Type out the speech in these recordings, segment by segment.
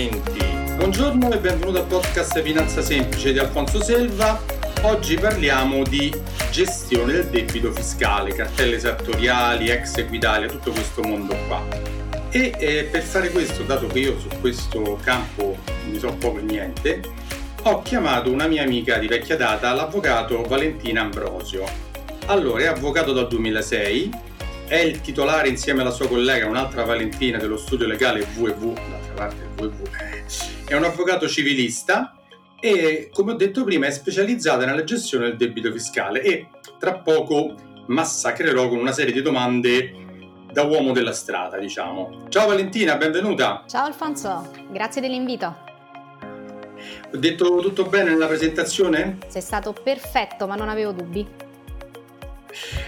numero 20. Buongiorno e benvenuto al podcast Finanza Semplice di Alfonso Selva. Oggi parliamo di gestione del debito fiscale, cartelle esattoriali, ex equitalia, tutto questo mondo qua. E eh, per fare questo, dato che io su questo campo ne so poco e niente, ho chiamato una mia amica di vecchia data, l'avvocato Valentina Ambrosio. Allora, è avvocato dal 2006 è il titolare insieme alla sua collega, un'altra Valentina dello studio legale WW, d'altra parte WW, è un avvocato civilista e come ho detto prima è specializzata nella gestione del debito fiscale e tra poco massacrerò con una serie di domande da uomo della strada, diciamo. Ciao Valentina, benvenuta. Ciao Alfonso, grazie dell'invito. Ho detto tutto bene nella presentazione? Sei stato perfetto, ma non avevo dubbi.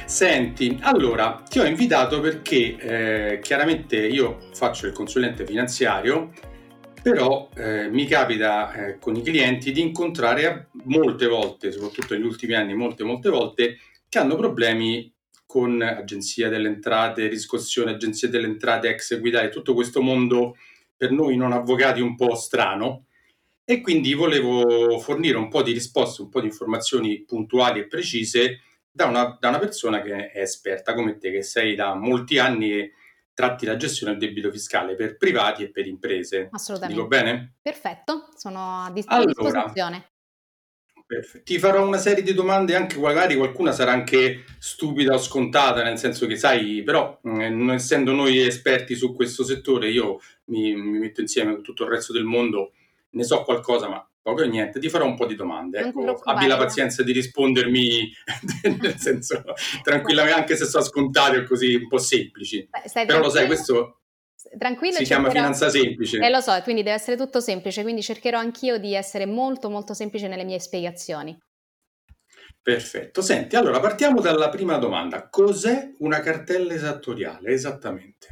Senti, allora ti ho invitato perché eh, chiaramente io faccio il consulente finanziario, però eh, mi capita eh, con i clienti di incontrare molte volte, soprattutto negli ultimi anni, molte molte volte, che hanno problemi con agenzia delle entrate, riscossione, agenzia delle entrate, ex equitali, tutto questo mondo per noi non avvocati un po' strano. E quindi volevo fornire un po' di risposte, un po' di informazioni puntuali e precise da una, da una, persona che è esperta come te, che sei da molti anni e tratti la gestione del debito fiscale per privati e per imprese. Assolutamente. Dico bene? Perfetto, sono a dis- allora, disposizione. Perfetto. Ti farò una serie di domande, anche magari qualcuna sarà anche stupida o scontata, nel senso che sai, però eh, non essendo noi esperti su questo settore, io mi, mi metto insieme con tutto il resto del mondo, ne so qualcosa, ma poco e niente, ti farò un po' di domande. Ecco, abbi la pazienza di rispondermi, nel senso, tranquillamente, anche se sono scontate così un po' semplici. Beh, Però lo sai, questo tranquillo. Si chiama finanza semplice. Eh, lo so, quindi deve essere tutto semplice, quindi cercherò anch'io di essere molto molto semplice nelle mie spiegazioni. Perfetto. Senti, allora partiamo dalla prima domanda. Cos'è una cartella esattoriale esattamente?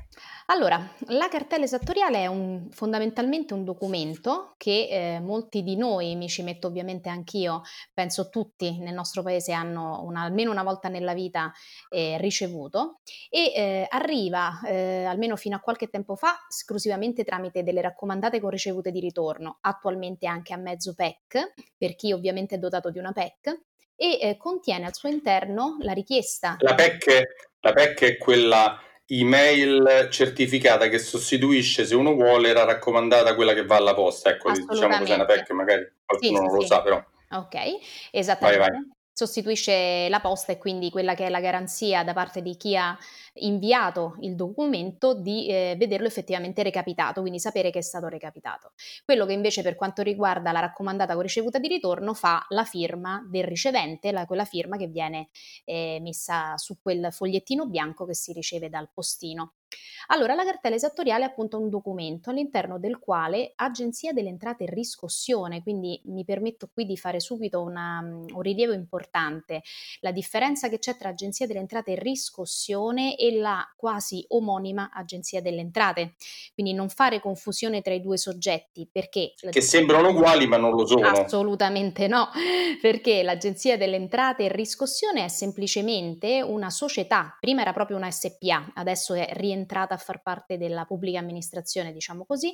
Allora, la cartella esattoriale è un, fondamentalmente un documento che eh, molti di noi, mi ci metto ovviamente anch'io, penso tutti nel nostro paese hanno una, almeno una volta nella vita eh, ricevuto e eh, arriva eh, almeno fino a qualche tempo fa esclusivamente tramite delle raccomandate con ricevute di ritorno, attualmente anche a mezzo PEC, per chi ovviamente è dotato di una PEC, e eh, contiene al suo interno la richiesta. La PEC, la PEC è quella email certificata che sostituisce, se uno vuole, la raccomandata quella che va alla posta. Ecco, diciamo cos'è una PEC, magari qualcuno sì, non sì, lo sì. sa, però. Ok, esattamente. Vai, vai sostituisce la posta e quindi quella che è la garanzia da parte di chi ha inviato il documento di eh, vederlo effettivamente recapitato, quindi sapere che è stato recapitato. Quello che invece per quanto riguarda la raccomandata con ricevuta di ritorno fa la firma del ricevente, la, quella firma che viene eh, messa su quel fogliettino bianco che si riceve dal postino. Allora, la cartella esattoriale è appunto un documento all'interno del quale Agenzia delle Entrate e Riscossione, quindi mi permetto qui di fare subito una, un rilievo importante, la differenza che c'è tra Agenzia delle Entrate e Riscossione e la quasi omonima Agenzia delle Entrate. Quindi non fare confusione tra i due soggetti perché... Che sembrano uguali ma non lo sono. Assolutamente no, perché l'Agenzia delle Entrate e Riscossione è semplicemente una società, prima era proprio una SPA, adesso è rientrata entrata a far parte della pubblica amministrazione, diciamo così,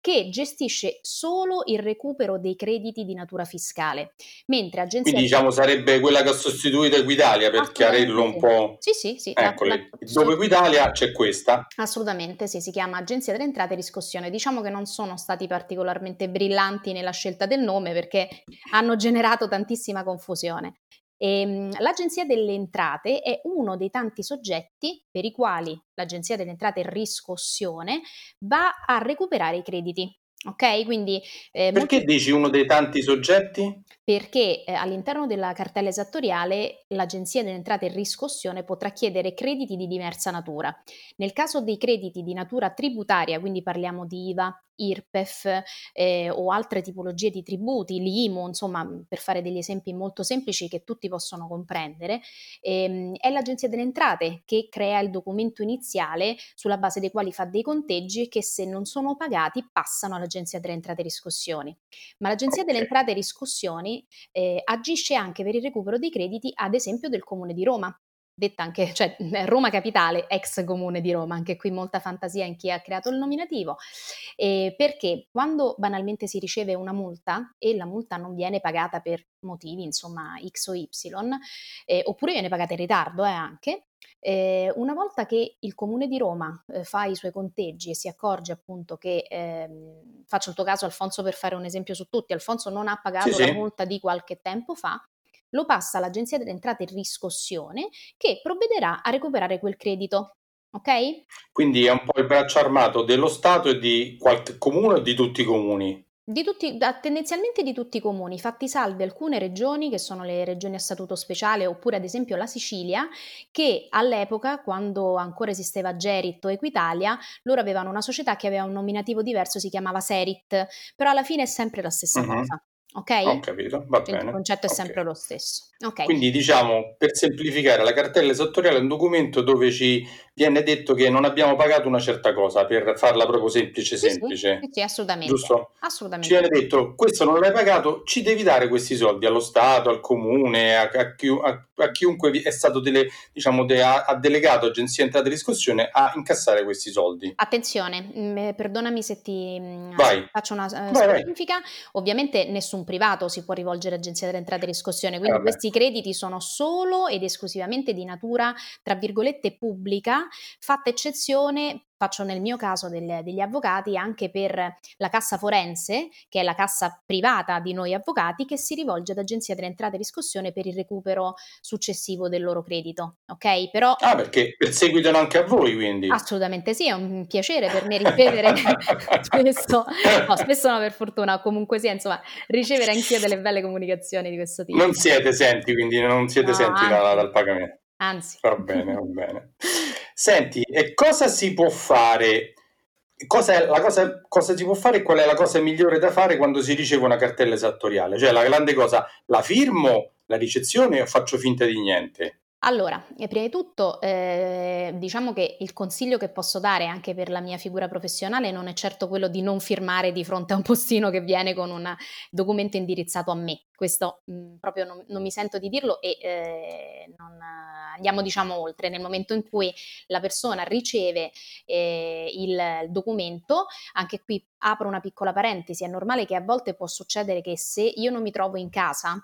che gestisce solo il recupero dei crediti di natura fiscale, mentre agenzia... Quindi diciamo sarebbe quella che ha sostituito Equitalia per chiarirlo un po'... Sì, sì, sì. Eccole. Dopo Equitalia c'è questa. Assolutamente, sì, si chiama Agenzia delle Entrate e Riscossione. Diciamo che non sono stati particolarmente brillanti nella scelta del nome perché hanno generato tantissima confusione. Ehm, L'Agenzia delle Entrate è uno dei tanti soggetti per i quali l'Agenzia delle Entrate riscossione va a recuperare i crediti. Ok, quindi eh, perché molti... dici uno dei tanti soggetti? Perché eh, all'interno della cartella esattoriale l'Agenzia delle Entrate e Riscossione potrà chiedere crediti di diversa natura. Nel caso dei crediti di natura tributaria, quindi parliamo di IVA, IRPEF eh, o altre tipologie di tributi, l'IMU, insomma, per fare degli esempi molto semplici che tutti possono comprendere, ehm, è l'Agenzia delle Entrate che crea il documento iniziale sulla base dei quali fa dei conteggi che se non sono pagati passano all'Agenzia delle Entrate e Riscossioni. Ma l'Agenzia okay. delle Entrate e Riscossioni eh, agisce anche per il recupero dei crediti, ad esempio, del Comune di Roma detta anche, cioè Roma Capitale, ex comune di Roma, anche qui molta fantasia in chi ha creato il nominativo, eh, perché quando banalmente si riceve una multa e la multa non viene pagata per motivi, insomma, X o Y, eh, oppure viene pagata in ritardo eh, anche, eh, una volta che il comune di Roma eh, fa i suoi conteggi e si accorge appunto che, ehm, faccio il tuo caso Alfonso per fare un esempio su tutti, Alfonso non ha pagato sì, la sì. multa di qualche tempo fa, lo passa all'Agenzia delle Entrate in riscossione che provvederà a recuperare quel credito. Ok? Quindi è un po' il braccio armato dello Stato e di qualche comune o di tutti i comuni? Di tutti, tendenzialmente di tutti i comuni, fatti salvi alcune regioni che sono le regioni a statuto speciale oppure ad esempio la Sicilia che all'epoca quando ancora esisteva Gerit o Equitalia loro avevano una società che aveva un nominativo diverso, si chiamava Serit, però alla fine è sempre la stessa uh-huh. cosa. Ok? Ho capito, va bene. Il concetto è okay. sempre lo stesso. Okay. Quindi diciamo, per semplificare, la cartella esattoriale è un documento dove ci viene detto che non abbiamo pagato una certa cosa, per farla proprio semplice, sì, semplice. Sì, sì, assolutamente. Giusto? Assolutamente. Ci viene detto, questo non l'hai pagato, ci devi dare questi soldi allo Stato, al Comune, a, a, chi, a, a chiunque è stato dele, diciamo, de, ha, delegato Agenzia Entrata e Riscossione a incassare questi soldi. Attenzione, mh, mm, eh, perdonami se ti mh, mm, faccio una uh, specifica, ovviamente nessun privato si può rivolgere all'Agenzia delle Entrate e Riscossione, quindi eh, questi crediti sono solo ed esclusivamente di natura, tra virgolette, pubblica, fatta eccezione faccio nel mio caso del, degli avvocati anche per la cassa forense, che è la cassa privata di noi avvocati, che si rivolge ad Agenzia delle Entrate e Riscossione per il recupero successivo del loro credito. Ok? Però, ah, perché perseguitano anche a voi, quindi? Assolutamente sì, è un piacere per me ripetere spesso, no, spesso no per fortuna, comunque sì, insomma, ricevere anch'io delle belle comunicazioni di questo tipo. Non siete senti, quindi non siete no, senti da, dal pagamento. Anzi. Va bene, va bene. Senti, e cosa si può fare? Cosa, cosa, cosa si può fare e qual è la cosa migliore da fare quando si riceve una cartella esattoriale? Cioè, la grande cosa, la firmo, la ricezione o faccio finta di niente? Allora, prima di tutto, eh, diciamo che il consiglio che posso dare anche per la mia figura professionale non è certo quello di non firmare di fronte a un postino che viene con un documento indirizzato a me. Questo mh, mm, proprio non, non, mi sento di dirlo e eh, non, andiamo diciamo oltre. Nel momento in cui la persona riceve eh, il documento, anche qui apro una piccola parentesi, è normale che a volte può succedere che se io non mi trovo in casa,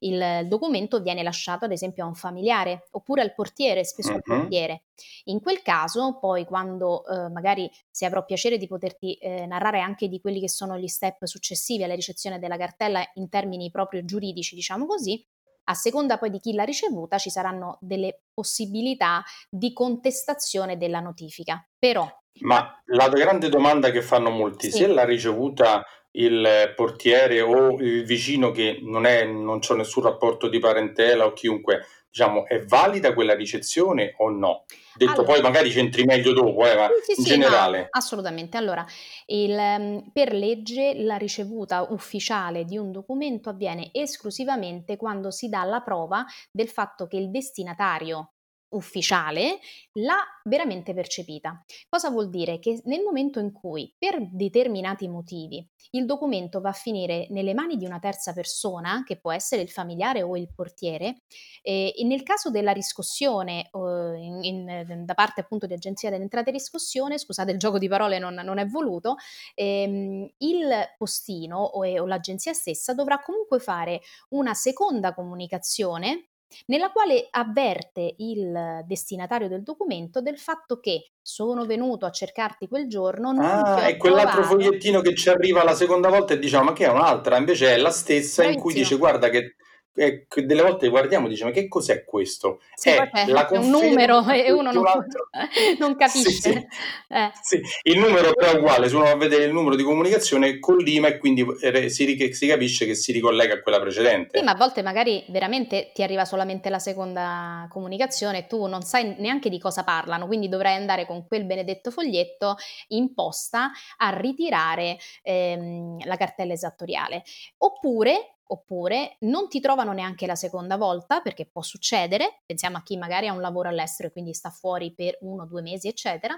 il documento viene lasciato ad esempio a un familiare oppure al portiere, spesso uh-huh. al portiere. In quel caso, poi quando eh, magari se avrò piacere di poterti eh, narrare anche di quelli che sono gli step successivi alla ricezione della cartella in termini proprio giuridici, diciamo così, a seconda poi di chi l'ha ricevuta ci saranno delle possibilità di contestazione della notifica. Però ma la grande domanda che fanno molti, sì. se l'ha ricevuta il portiere o il vicino che non, è, non c'è nessun rapporto di parentela o chiunque, diciamo, è valida quella ricezione o no? Detto allora, poi magari c'entri meglio dopo, eh, ma sì, in sì, generale. No, assolutamente. Allora, il, ehm, per legge la ricevuta ufficiale di un documento avviene esclusivamente quando si dà la prova del fatto che il destinatario ufficiale l'ha veramente percepita. Cosa vuol dire? Che nel momento in cui per determinati motivi il documento va a finire nelle mani di una terza persona, che può essere il familiare o il portiere, eh, nel caso della riscossione eh, in, in, da parte appunto di agenzia delle entrate e riscossione, scusate il gioco di parole non, non è voluto, ehm, il postino o, o l'agenzia stessa dovrà comunque fare una seconda comunicazione nella quale avverte il destinatario del documento del fatto che sono venuto a cercarti quel giorno. Non ah, è quell'altro fogliettino che ci arriva la seconda volta e diciamo ma che è un'altra, invece è la stessa Bravissimo. in cui dice guarda che eh, delle volte guardiamo e diciamo che cos'è questo? Sì, è, è un numero e uno non, non capisce. Sì, sì. Eh. sì, Il numero però è uguale, se uno va a vedere il numero di comunicazione collima e quindi eh, si, si, capisce che si ricollega a quella precedente. Sì, ma a volte magari veramente ti arriva solamente la seconda comunicazione e tu non sai neanche di cosa parlano, quindi dovrai andare con quel benedetto foglietto in posta a ritirare ehm, la cartella esattoriale. Oppure oppure non ti trovano neanche la seconda volta perché può succedere, pensiamo a chi magari ha un lavoro all'estero e quindi sta fuori per uno o due mesi, eccetera.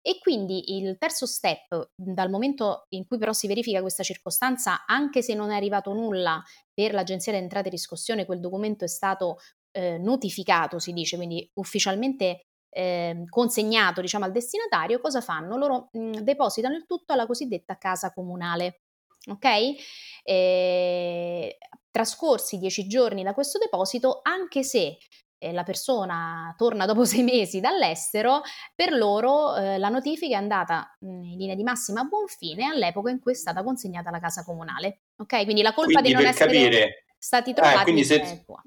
E quindi il terzo step, dal momento in cui però si verifica questa circostanza, anche se non è arrivato nulla per l'Agenzia delle Entrate e Riscossione, quel documento è stato eh, notificato, si dice, quindi ufficialmente eh, consegnato diciamo, al destinatario, cosa fanno? Loro mh, mm, depositano il tutto alla cosiddetta casa comunale. Ok? E, trascorsi dieci giorni da questo deposito, anche se eh, la persona torna dopo sei mesi dall'estero, per loro eh, la notifica è andata mm, in linea di massima a buon fine all'epoca in cui è stata consegnata la casa comunale. Ok? Quindi la colpa quindi di non essere capire, stati eh, trovati eh, è tua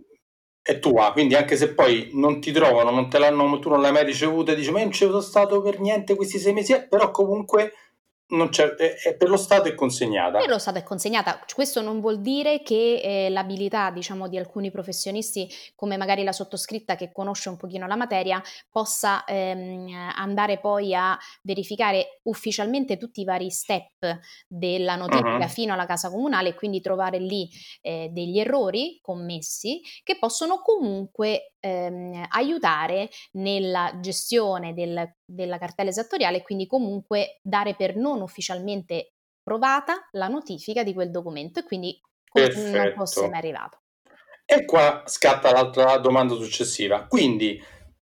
è tua, quindi anche se poi non ti trovano, non te l'hanno, tu non l'hai mai ricevuta e dici ma io non ci sono stato per niente questi sei mesi, eh, però comunque non c'è, è, per lo Stato è consegnata. Per lo Stato è consegnata. Questo non vuol dire che eh, l'abilità, diciamo, di alcuni professionisti, come magari la sottoscritta che conosce un pochino la materia, possa ehm, andare poi a verificare ufficialmente tutti i vari step della notifica uh-huh. fino alla casa comunale e quindi trovare lì eh, degli errori commessi che possono comunque ehm, aiutare nella gestione del, della cartella esattoriale e quindi comunque dare per non ufficialmente provata la notifica di quel documento e quindi Perfetto. non fosse mai arrivato. E qua scatta l'altra domanda successiva. Quindi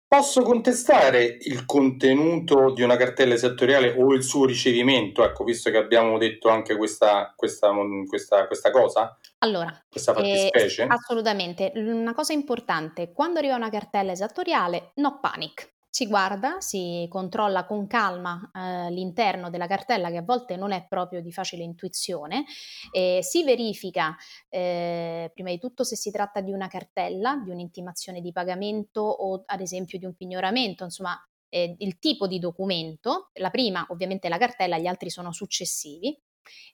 Posso contestare il contenuto di una cartella esattoriale o il suo ricevimento? Ecco, visto che abbiamo detto anche questa, questa, questa, questa cosa. Allora, questa fattispecie. Eh, assolutamente. Una cosa importante, quando arriva una cartella esattoriale, no panic si guarda, si controlla con calma eh, l'interno della cartella che a volte non è proprio di facile intuizione, e si verifica eh, prima di tutto se si tratta di una cartella, di un'intimazione di pagamento o ad esempio di un pignoramento, insomma eh, il tipo di documento, la prima ovviamente la cartella, gli altri sono successivi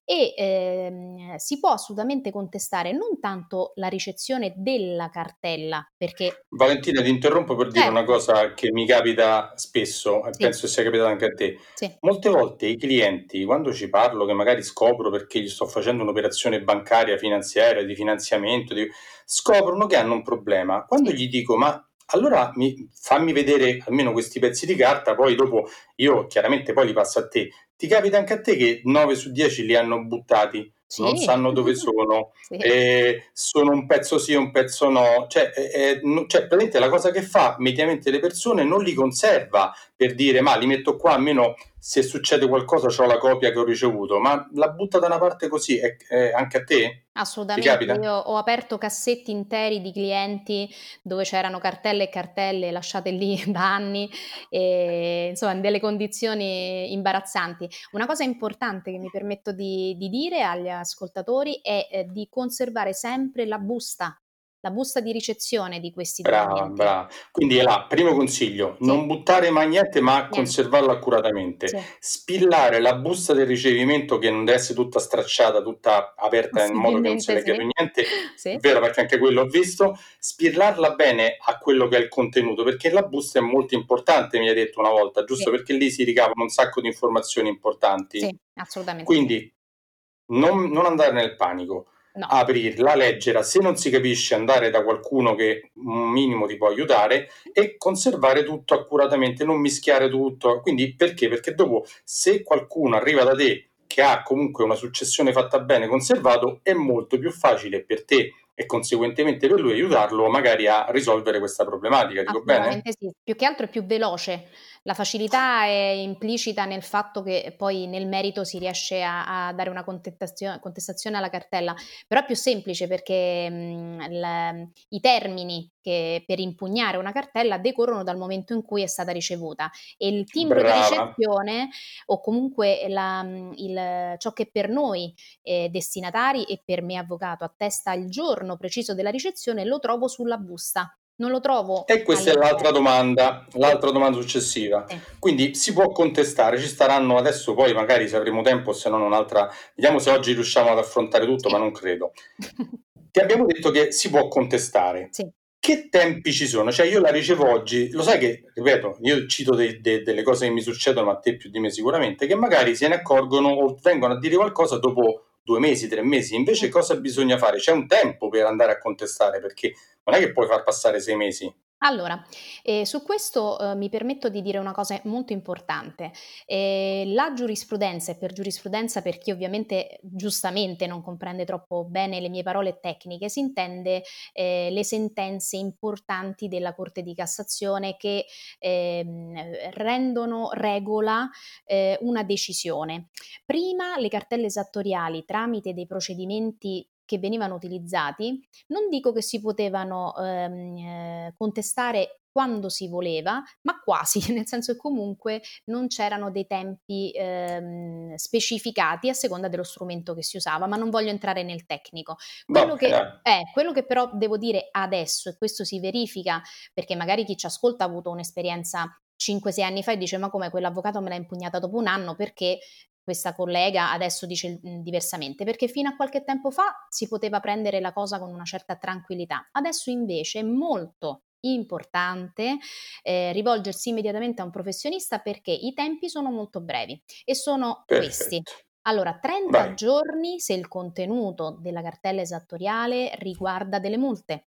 e ehm, si può assolutamente contestare non tanto la ricezione della cartella, perché... Valentina, ti interrompo per dire certo. una cosa che mi capita spesso e sì. penso sia capitata anche a te. Sì. Molte volte i clienti, quando ci parlo, che magari scopro perché gli sto facendo un'operazione bancaria, finanziaria, di finanziamento, di... scoprono che hanno un problema. Quando sì. gli dico, ma allora mi, fammi vedere almeno questi pezzi di carta, poi dopo io chiaramente poi li passo a te. Ti capita anche a te che 9 su 10 li hanno buttati, sì. non sanno dove sono, sì. eh, sono un pezzo sì e un pezzo no. Cioè, eh, eh no, cioè, praticamente la cosa che fa mediamente le persone non li conserva per dire ma li metto qua almeno se succede qualcosa ho la copia che ho ricevuto, ma la butta da una parte così, è, è anche a te? Assolutamente, io ho aperto cassetti interi di clienti dove c'erano cartelle e cartelle lasciate lì da anni, e, insomma, in delle condizioni imbarazzanti. Una cosa importante che mi permetto di, di dire agli ascoltatori è eh, di conservare sempre la busta la busta di ricezione di questi brava. Brava. Quindi è là, primo consiglio, sì. non buttare mai niente ma niente. conservarlo accuratamente. Sì. Spillare la busta del ricevimento che non deve essere tutta stracciata, tutta aperta in modo che non se ne sì. niente, sì. vero perché anche quello ho visto, spillarla bene a quello che è il contenuto, perché la busta è molto importante, mi hai detto una volta, giusto? Perché lì si ricavano un sacco di informazioni importanti. Sì, assolutamente. Quindi non, non andare nel panico No. aprirla, leggerla, se non si capisce andare da qualcuno che un minimo ti può aiutare e conservare tutto accuratamente, non mischiare tutto. Quindi perché? Perché dopo se qualcuno arriva da te che ha comunque una successione fatta bene, conservato, è molto più facile per te e conseguentemente per lui aiutarlo magari a risolvere questa problematica. Dico bene? Sì, più che altro è più veloce la facilità è implicita nel fatto che poi nel merito si riesce a, a dare una contestazione, contestazione, alla cartella, però è più semplice perché mh, il, i termini che per impugnare una cartella decorrono dal momento in cui è stata ricevuta. E il timbro Brava. di ricezione o comunque la, il, ciò che per noi eh, destinatari e per me avvocato attesta il giorno preciso della ricezione lo trovo sulla busta non lo trovo. E questa è l'altra domanda, l'altra domanda successiva. Sì. Quindi si può contestare, ci staranno adesso, poi magari se avremo tempo, se non un'altra, vediamo se oggi riusciamo ad affrontare tutto, sì. ma non credo. Ti abbiamo detto che si può contestare. Sì. Che tempi ci sono? Cioè io la ricevo oggi, lo sai che, ripeto, io cito de, de, delle cose che mi succedono, ma a te più di me sicuramente, che magari se ne accorgono o vengono a dire qualcosa dopo due mesi, tre mesi. Invece cosa bisogna fare? C'è un tempo per andare a contestare perché non è che puoi far passare sei mesi. Allora, ehm, su questo, uhm, mi permetto di dire una cosa molto importante. Ehm, la giurisprudenza, e per giurisprudenza per chi ovviamente giustamente non comprende troppo bene le mie parole tecniche, si intende, ehm, le sentenze importanti della Corte di Cassazione che, ehm, rendono regola, ehm, una decisione. Prima le cartelle esattoriali tramite dei procedimenti che venivano utilizzati, non dico che si potevano ehm, eh, contestare quando si voleva, ma quasi, nel senso che comunque non c'erano dei tempi ehm, specificati a seconda dello strumento che si usava, ma non voglio entrare nel tecnico. Quello, che, eh, quello che però devo dire adesso, e questo si verifica perché magari chi ci ascolta ha avuto un'esperienza 5-6 anni fa e dice ma come quell'avvocato me l'ha impugnata dopo un anno perché questa collega adesso dice mhmm, diversamente, perché fino a qualche tempo fa si poteva prendere la cosa con una certa tranquillità. Adesso invece è molto importante eh, rivolgersi immediatamente a un professionista perché i tempi sono molto brevi e sono Perfetto. questi. Allora, 30 Vai. giorni se il contenuto della cartella esattoriale riguarda delle multe.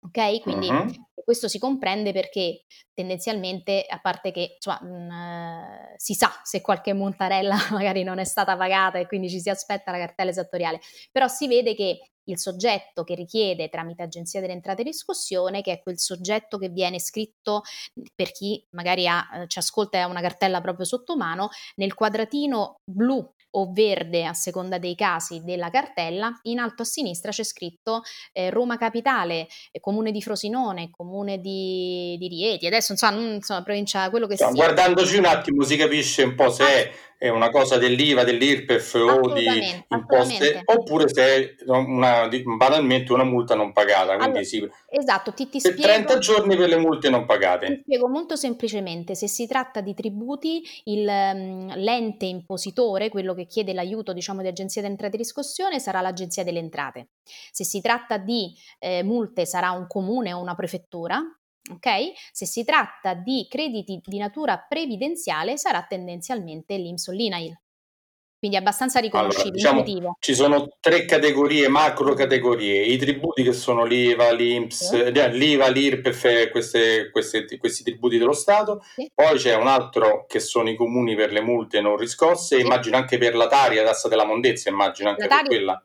Ok? Quindi uh-huh. questo si comprende perché tendenzialmente, a parte che insomma, mh, mm, si sa se qualche montarella magari non è stata pagata e quindi ci si aspetta la cartella esattoriale, però si vede che il soggetto che richiede tramite Agenzia delle Entrate e Riscossione, che è quel soggetto che viene scritto per chi magari ha, eh, ci ascolta e ha una cartella proprio sotto mano, nel quadratino blu o verde a seconda dei casi della cartella, in alto a sinistra c'è scritto eh, Roma Capitale, eh, Comune di Frosinone, Comune di, di Rieti, adesso insomma, insomma provincia, quello che insomma, sia. Guardandoci un attimo si capisce un po' se ah. è è una cosa dell'IVA, dell'IRPEF o di imposte, oppure se è una, banalmente una multa non pagata. Allora, sì, esatto, ti, ti per spiego, 30 giorni per le multe non pagate. Ti spiego molto semplicemente, se si tratta di tributi, il, mm, l'ente impositore, quello che chiede l'aiuto diciamo, di agenzia di entrate e riscossione, sarà l'agenzia delle entrate. Se si tratta di eh, multe sarà un comune o una prefettura, ok? Se si tratta di crediti di natura previdenziale sarà tendenzialmente l'INPS o l'INAIL. Quindi è abbastanza riconoscibile. Allora, diciamo, ci sono tre categorie, macro categorie, i tributi che sono l'IVA, l'INPS, sì. Eh, l'IVA, l'IRPEF, queste, queste, questi tributi dello Stato, sì. poi c'è un altro che sono i comuni per le multe non riscosse, sì. immagino anche per la Tari, la tassa della mondezza, immagino anche per quella.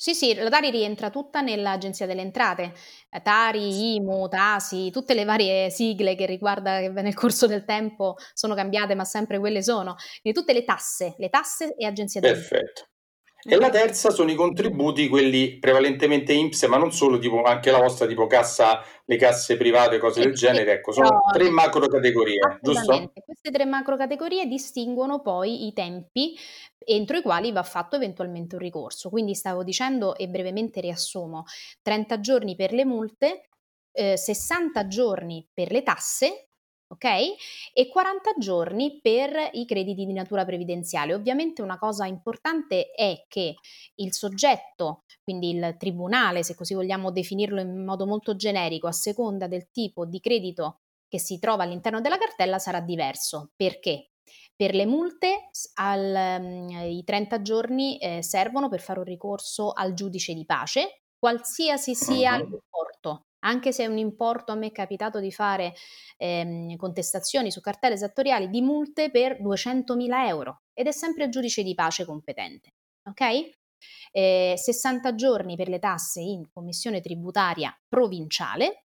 Sì, sì, la Tari rientra tutta nell'Agenzia delle Entrate. Eh, Tari, IMU, Tasi, tutte le varie sigle che riguarda che nel corso del tempo sono cambiate, ma sempre quelle sono. Quindi tutte le tasse, le tasse e Agenzia delle Entrate. Perfetto. E la terza sono i contributi, quelli prevalentemente INPS, ma non solo, tipo anche la vostra, tipo cassa, le casse private, cose del genere. Ecco, sono no, tre macro categorie, giusto? Queste tre macro categorie distinguono poi i tempi entro i quali va fatto eventualmente un ricorso. Quindi stavo dicendo e brevemente riassumo, 30 giorni per le multe, eh, 60 giorni per le tasse ok? E 40 giorni per i crediti di natura previdenziale. Ovviamente una cosa importante è che il soggetto, quindi il tribunale, se così vogliamo definirlo in modo molto generico, a seconda del tipo di credito che si trova all'interno della cartella sarà diverso. Perché? Per le multe al, um, i 30 giorni eh, servono per fare un ricorso al giudice di pace, qualsiasi sia uh-huh. l'importo anche se è un importo, a me è capitato di fare ehm, contestazioni su cartelle esattoriali di multe per 200.000 euro ed è sempre il giudice di pace competente. Ok? Eh, 60 giorni per le tasse in commissione tributaria provinciale.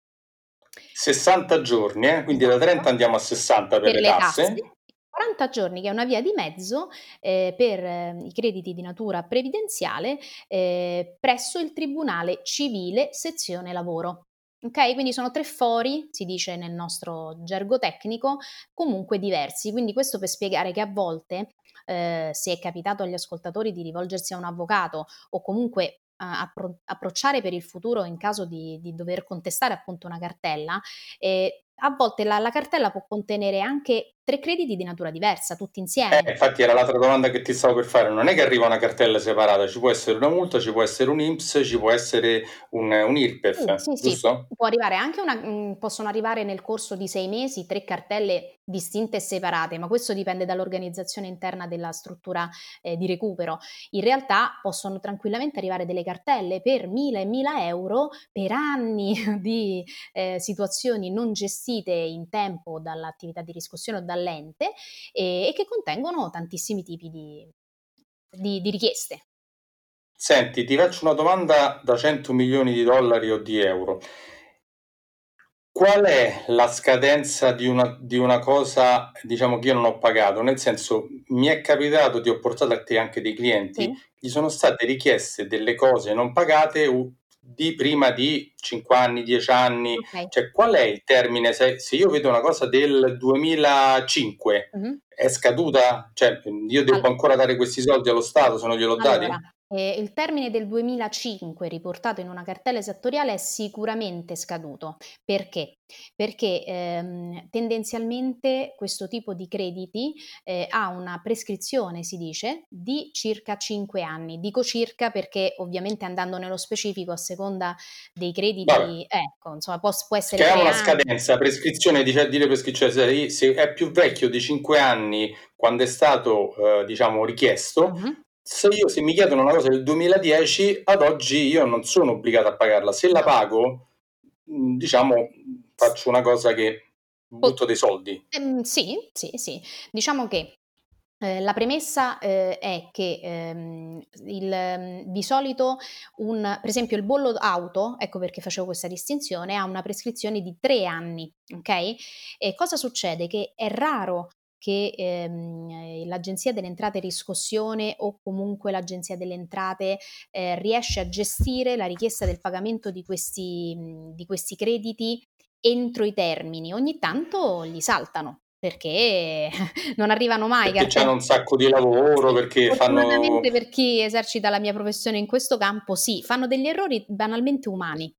60 giorni, eh? quindi da 30 esatto. andiamo a 60 per, per le, le tasse. tasse. 40 giorni, che è una via di mezzo eh, per eh, i crediti di natura previdenziale eh, presso il Tribunale Civile Sezione Lavoro. Ok, quindi sono tre fori, si dice nel nostro gergo tecnico, comunque diversi. Quindi questo per spiegare che a volte, eh, se è capitato agli ascoltatori di rivolgersi a un avvocato o comunque eh, appro- approcciare per il futuro in caso di, di dover contestare appunto una cartella, eh, a volte la, la, cartella può contenere anche tre crediti di natura diversa, tutti insieme. Eh, infatti era l'altra domanda che ti stavo per fare, non è che arriva una cartella separata, ci può essere una multa, ci può essere un IMSS, ci può essere un, un IRPEF, sì, sì, giusto? Sì. Può arrivare anche una, mm, possono arrivare nel corso di sei mesi tre cartelle distinte e separate, ma questo dipende dall'organizzazione interna della struttura eh, di recupero. In realtà possono tranquillamente arrivare delle cartelle per mila e mila euro per anni di eh, situazioni non gestite in tempo dall'attività di riscossione o dall'ente e, e che contengono tantissimi tipi di, di, di richieste. Senti, ti faccio una domanda da 100 milioni di dollari o di euro. Qual è la scadenza di una, di una cosa, diciamo, che io non ho pagato? Nel senso, mi è capitato, ti ho portato a te anche dei clienti, sì. gli sono state richieste delle cose non pagate di prima di 5 anni, 10 anni. Okay. Cioè, qual è il termine? Se, se, io vedo una cosa del 2005, mm-hmm. è scaduta? Cioè, io devo allora. ancora dare questi soldi allo Stato se non gliel'ho allora, dati? Eh, il termine del 2005 riportato in una cartella esattoriale è sicuramente scaduto. Perché? Perché ehm, tendenzialmente questo tipo di crediti eh, ha una prescrizione, si dice, di circa 5 anni. Dico circa perché ovviamente andando nello specifico a seconda dei crediti, Vabbè. ecco, insomma, può, può essere... Che ha una scadenza, prescrizione, dice, dire prescrizione, se è più vecchio di 5 anni quando è stato, eh, diciamo, richiesto, uh-huh se io se mi chiedono una cosa del 2010, ad oggi io non sono obbligato a pagarla. Se la pago, mm, diciamo, faccio una cosa che butto dei soldi. Eh, sì, sì, sì. Diciamo che eh, la premessa eh, è che ehm, il, mm, di solito, un, per esempio, il bollo auto, ecco perché facevo questa distinzione, ha una prescrizione di tre anni, ok? E cosa succede? Che è raro che ehm, eh, l'Agenzia delle Entrate Riscossione o comunque l'Agenzia delle Entrate eh, riesce a gestire la richiesta del pagamento di questi, di questi crediti entro i termini. Ogni tanto li saltano perché non arrivano mai. Perché hanno un sacco di lavoro, perché fanno... per chi esercita la mia professione in questo campo, sì, fanno degli errori banalmente umani.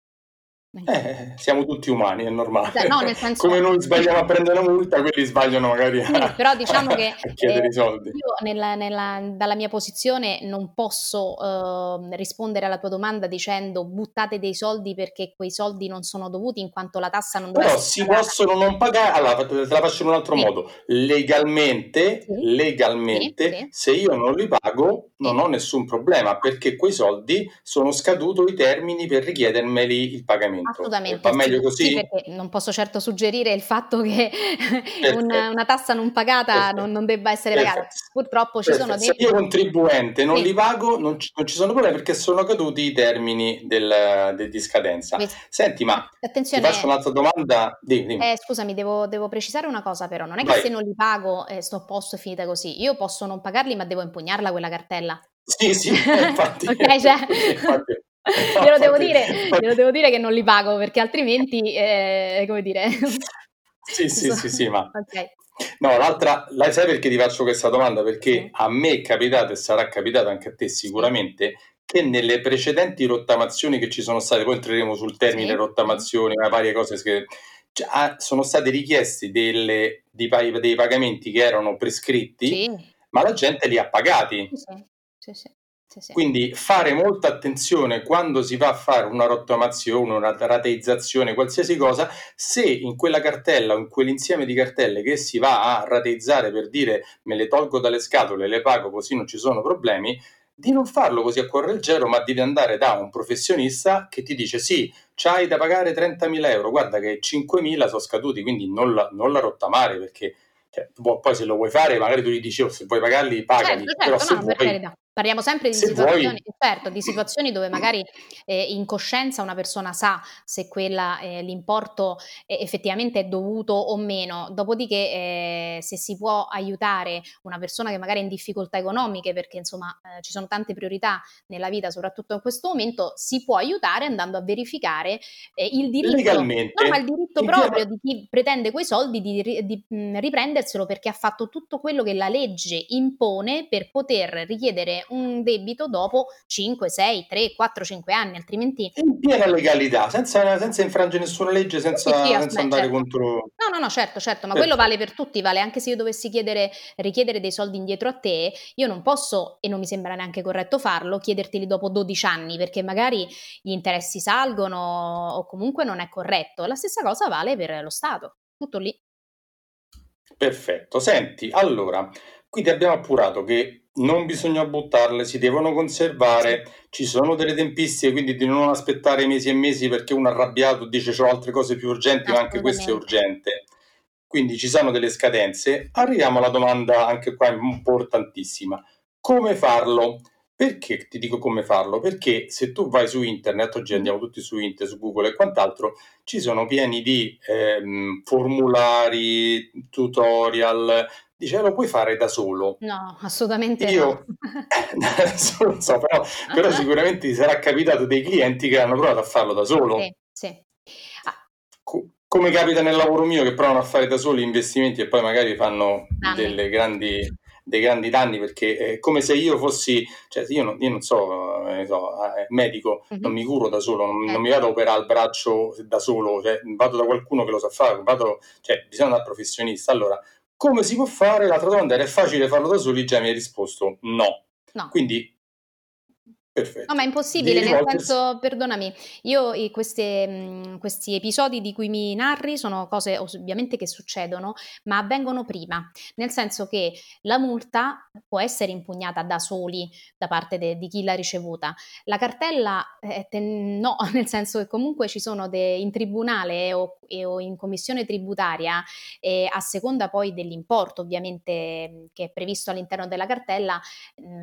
Eh, siamo tutti umani, è normale. Cioè, no, senso... Come noi sbagliamo a prendere una multa, quelli sbagliano magari a, sì, però diciamo che, a chiedere eh, i soldi. Io nella, nella, dalla mia posizione non posso eh, rispondere alla tua domanda dicendo buttate dei soldi perché quei soldi non sono dovuti in quanto la tassa non deve Però si pagata. possono non pagare, allora te la faccio in un altro sì. modo, legalmente, sì. legalmente se io non li pago non ho nessun problema perché quei soldi sono scaduti i termini per richiedermeli il pagamento momento. Assolutamente. Va meglio così? Sì, perché non posso certo suggerire il fatto che una, una, tassa non pagata non, non, debba essere Perfetto. pagata. Purtroppo ci Perfetto. sono dei... Se io contribuente non sì. li pago, non ci, non ci, sono problemi perché sono caduti i termini del, del, di scadenza. Sì. Senti, ma Attenzione, ti faccio un'altra domanda. Dimmi, dimmi. Eh, scusami, devo, devo, precisare una cosa però. Non è che Vai. se non li pago eh, sto a posto e finita così. Io posso non pagarli ma devo impugnarla quella cartella. Sì, sì, infatti. ok, cioè... infatti. glielo, devo dire, glielo devo dire che non li pago perché altrimenti, eh, come dire... sì, sì, sì, sì, ma... Okay. No, l'altra, la sai perché ti faccio questa domanda? Perché a me è capitato e sarà capitato anche a te sicuramente che nelle precedenti rottamazioni che ci sono state, poi entreremo sul termine sì. rottamazione, varie cose che cioè, ah, sono state richieste delle, dei, dei, pagamenti che erano prescritti, sì. ma la gente li ha pagati. Sì, sì. Quindi fare molta attenzione quando si va a fare una rottamazione, una rateizzazione, qualsiasi cosa, se in quella cartella o in quell'insieme di cartelle che si va a rateizzare per dire me le tolgo dalle scatole, le pago così non ci sono problemi, di non farlo così a cuore leggero, ma di andare da un professionista che ti dice sì, c'hai da pagare 30.000 euro, guarda che 5.000 sono scaduti, quindi non la, non la rottamare perché cioè, poi se lo vuoi fare magari tu gli dici oh, se vuoi pagarli pagali, certo, certo, però se no, vuoi, Parliamo sempre di situazioni, vuoi... certo, di situazioni, dove magari eh, in coscienza una persona sa se quella, eh, l'importo eh, effettivamente è dovuto o meno, dopodiché eh, se si può aiutare una persona che magari è in difficoltà economiche, perché insomma eh, ci sono tante priorità nella vita, soprattutto in questo momento, si può aiutare andando a verificare eh, il diritto, no, ma il diritto proprio di chi pretende quei soldi di, di mh, riprenderselo perché ha fatto tutto quello che la legge impone per poter richiedere pagare un debito dopo 5, 6, 3, 4, 5 anni, altrimenti... In piena legalità, senza, senza infrangere nessuna legge, senza, sì, senza andare certo. contro... No, no, no, certo, certo, ma certo. quello vale per tutti, vale anche se io dovessi chiedere, richiedere dei soldi indietro a te, io non posso, e non mi sembra neanche corretto farlo, chiederteli dopo 12 anni, perché magari gli interessi salgono o comunque non è corretto. La stessa cosa vale per lo Stato, tutto lì. Perfetto, senti, allora, qui ti abbiamo appurato che non bisogna buttarle, si devono conservare, ci sono delle tempistiche, quindi di non aspettare mesi e mesi perché uno arrabbiato dice ho altre cose più urgenti, ma anche questo è urgente. Quindi ci sono delle scadenze. Arriviamo alla domanda anche qua importantissima. Come farlo? Perché ti dico come farlo? Perché se tu vai su internet, oggi andiamo tutti su internet, su Google e quant'altro, ci sono pieni di ehm, formulari, tutorial, dice lo puoi fare da solo. No, assolutamente Io, no. adesso non so, però, però sicuramente ti sarà capitato dei clienti che hanno provato a farlo da solo. Sì, sì. Ah. Co- come capita nel lavoro mio che provano a fare da soli investimenti e poi magari fanno grandi dei grandi danni perché è come se io fossi, cioè io non, io non so, eh, so eh, medico, mm-hmm. non mi curo da solo, non, non, mi vado a operare il braccio da solo, cioè, vado da qualcuno che lo sa fare, vado, cioè, bisogna andare professionista. Allora, come si può fare? L'altra domanda era, è facile farlo da soli? Già mi hai risposto no. no. Quindi Perfetto. No, ma è impossibile, nel rivolgersi... senso, perdonami, io queste, mh, questi episodi di cui mi narri sono cose ovviamente che succedono, ma avvengono prima, nel senso che la multa può essere impugnata da soli da parte de, di chi l'ha ricevuta. La cartella eh, te, no, nel senso che comunque ci sono de, in tribunale o, e, o, in commissione tributaria, eh, a seconda poi dell'importo ovviamente che è previsto all'interno della cartella,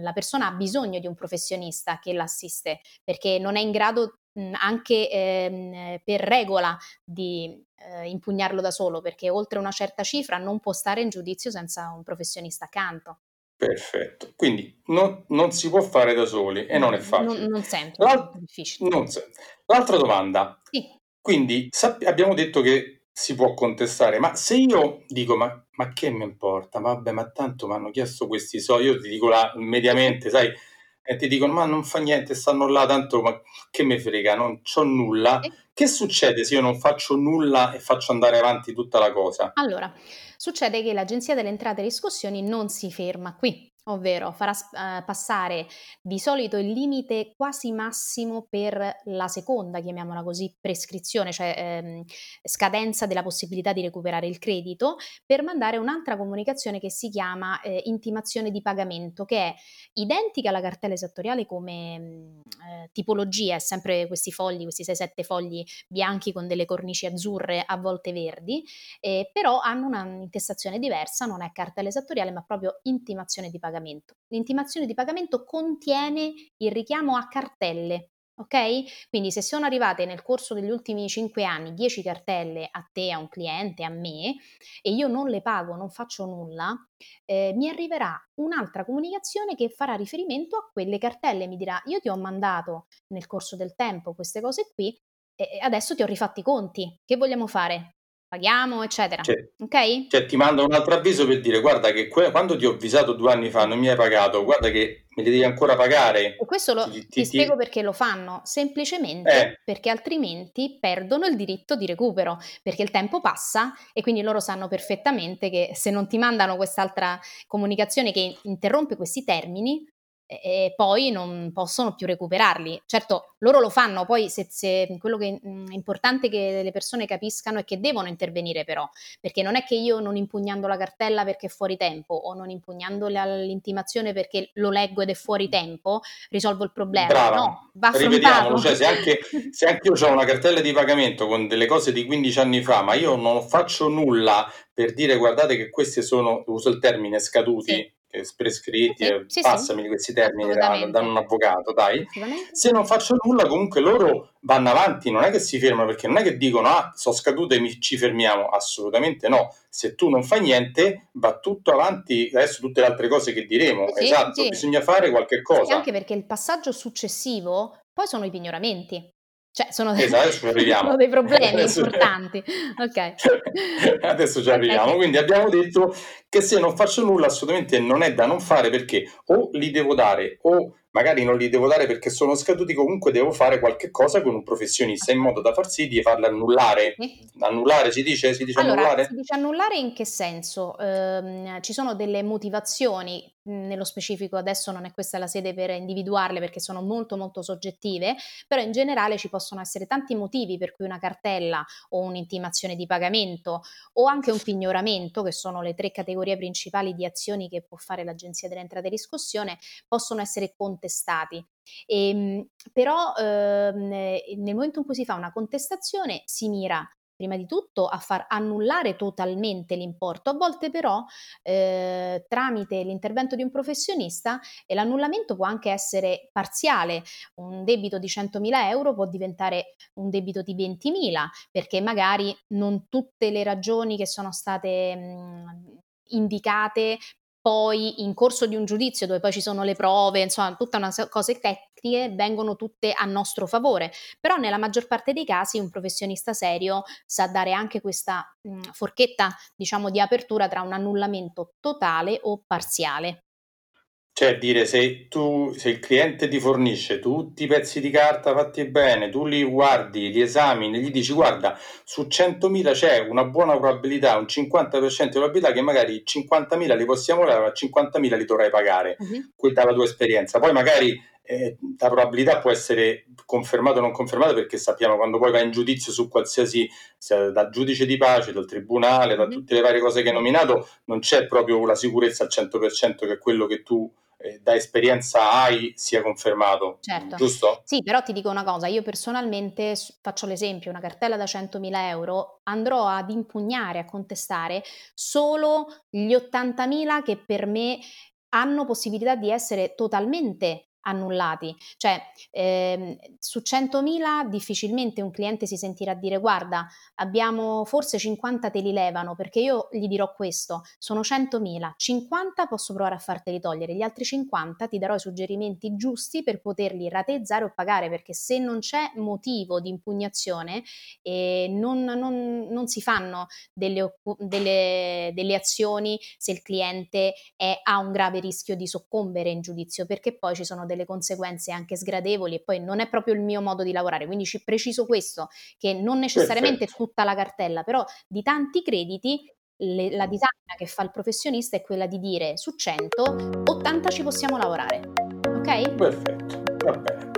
la persona ha bisogno di un professionista che l'assiste, perché non è in grado mh, anche ehm, per regola di eh, impugnarlo da solo, perché oltre una certa cifra non può stare in giudizio senza un professionista accanto. Perfetto, quindi non, non si può fare da soli e non è facile. Non, non sempre, è difficile. Non sempre. L'altra domanda. Sì. Quindi sapp- abbiamo detto che si può contestare, ma se io dico ma, ma che mi importa? Vabbè, ma tanto mi hanno chiesto questi soldi, io ti dico la, mediamente, sai, e ti dicono ma non fa niente, stanno là, tanto ma che me frega, non c'ho nulla. Che succede se io non faccio nulla e faccio andare avanti tutta la cosa? Allora, succede che l'Agenzia delle Entrate e Riscossioni non si ferma qui ovvero farà uh, passare di solito il limite quasi massimo per la seconda, chiamiamola così, prescrizione, cioè ehm, scadenza della possibilità di recuperare il credito, per mandare un'altra comunicazione che si chiama eh, intimazione di pagamento, che è identica alla cartella esattoriale come mm, eh, tipologia, è sempre questi fogli, questi 6-7 fogli bianchi con delle cornici azzurre, a volte verdi, eh, però hanno un'intestazione diversa, non è cartella esattoriale, ma proprio intimazione di pagamento pagamento. L'intimazione di pagamento contiene il richiamo a cartelle, ok? Quindi se sono arrivate nel corso degli ultimi 5 anni 10 cartelle a te, a un cliente, a me, e io non le pago, non faccio nulla, eh, mi arriverà un'altra comunicazione che farà riferimento a quelle cartelle, mi dirà io ti ho mandato nel corso del tempo queste cose qui e adesso ti ho rifatti i conti, che vogliamo fare? Paghiamo, eccetera. Cioè, ok? Cioè, ti mando un altro avviso per dire: guarda, che que- quando ti ho avvisato due anni fa non mi hai pagato, guarda che me li devi ancora pagare. E questo lo, ti, ti, ti spiego perché lo fanno, semplicemente eh. perché altrimenti perdono il diritto di recupero, perché il tempo passa e quindi loro sanno perfettamente che se non ti mandano quest'altra comunicazione che interrompe questi termini, e poi non possono più recuperarli. Certo, loro lo fanno, poi se, se quello che è importante che le persone capiscano è che devono intervenire però, perché non è che io non impugnando la cartella perché è fuori tempo o non impugnando l'intimazione perché lo leggo ed è fuori tempo, risolvo il problema. Brava. No, va Ripetiamolo, cioè se anche, se anche io ho una cartella di pagamento con delle cose di 15 anni fa, ma io non faccio nulla per dire guardate che queste sono, uso il termine, scaduti. Sì prescritti, sì, sì, passami sì. questi termini da, da, un avvocato, dai. Se non faccio nulla, comunque loro vanno avanti, non è che si fermano perché non è che dicono ah, sono scadute e ci fermiamo, assolutamente no. Se tu non fai niente, va tutto avanti, adesso tutte le altre cose che diremo, esatto, bisogna fare qualche cosa. anche perché il passaggio successivo poi sono i pignoramenti. Cioè, sono, esatto, sono dei problemi adesso importanti. ok. Adesso ci arriviamo. Quindi abbiamo detto che se non faccio nulla assolutamente non è da non fare perché o li devo dare o magari non li devo dare perché sono scaduti, comunque devo fare qualche cosa con un professionista in modo da far sì di farli annullare. Annullare si dice? Si dice allora, annullare? Si dice annullare in che senso? Ehm, ci sono delle motivazioni, nello specifico adesso non è questa la sede per individuarle perché sono molto molto soggettive, però in generale ci possono essere tanti motivi per cui una cartella o un'intimazione di pagamento o anche un pignoramento, che sono le tre categorie principali di azioni che può fare l'Agenzia delle Entrate e Riscossione, possono essere contestati. E, ehm, però ehm, nel momento in cui si fa una contestazione si mira prima di tutto a far annullare totalmente l'importo, a volte però eh, tramite l'intervento di un professionista e l'annullamento può anche essere parziale, un debito di 100.000 euro può diventare un debito di 20.000 perché magari non tutte le ragioni che sono state mh, indicate poi in corso di un giudizio dove poi ci sono le prove, insomma, tutta una cose tecniche vengono tutte a nostro favore, però nella maggior parte dei casi un professionista serio sa dare anche questa mh, forchetta, diciamo, di apertura tra un annullamento totale o parziale. Cioè dire se tu, se il cliente ti fornisce tutti i pezzi di carta fatti bene, tu li guardi, li esamini, gli dici guarda su 100.000 c'è una buona probabilità, un 50% di probabilità che magari 50.000 li possiamo dare, ma 50.000 li dovrai pagare, uh-huh. dalla tua esperienza. Poi magari eh, la probabilità può essere confermata o non confermata perché sappiamo quando poi vai in giudizio su qualsiasi, dal giudice di pace, dal tribunale, da tutte le varie cose che hai nominato, non c'è proprio la sicurezza al 100% che quello che tu da esperienza hai sia confermato, certo. giusto? Sì, però ti dico una cosa, io personalmente faccio l'esempio, una cartella da 100.000 euro andrò ad impugnare, a contestare solo gli 80.000 che per me hanno possibilità di essere totalmente annullati. Cioè, ehm, su 100.000 difficilmente un cliente si sentirà dire guarda, abbiamo forse 50 te li levano perché io gli dirò questo, sono 100.000, 50 posso provare a farteli togliere, gli altri 50 ti darò i suggerimenti giusti per poterli rateizzare o pagare perché se non c'è motivo di impugnazione eh, non, non, non, si fanno delle, delle, delle azioni se il cliente è, ha un grave rischio di soccombere in giudizio perché poi ci sono delle conseguenze anche sgradevoli e poi non è proprio il mio modo di lavorare, quindi ci preciso questo, che non necessariamente Perfetto. tutta la cartella, però di tanti crediti le, la disamina che fa il professionista è quella di dire su 100, 80 ci possiamo lavorare. Ok? Perfetto, va bene.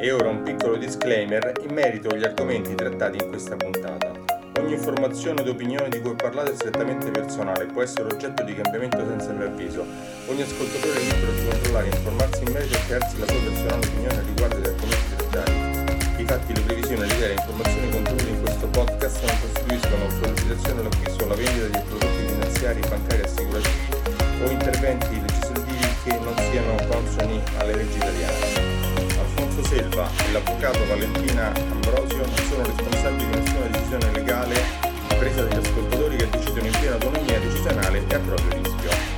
E ora un piccolo disclaimer in merito agli argomenti trattati in questa puntata. Ogni informazione ed opinione di cui parlate è strettamente personale e può essere oggetto di cambiamento senza preavviso. Ogni ascoltatore è libero di controllare, informarsi in merito e crearsi la sua personale opinione riguardo gli argomenti trattati. Infatti le previsioni, le idee e le informazioni contenute in questo podcast non costituiscono autorizzazione all'acquisto o alla vendita di prodotti finanziari, bancari, assicurativi o interventi legislativi che non siano consoni alle leggi italiane. Selva e l'avvocato Valentina Ambrosio non sono responsabili di nessuna decisione legale presa dagli ascoltatori che decidono in piena autonomia decisionale e a proprio rischio.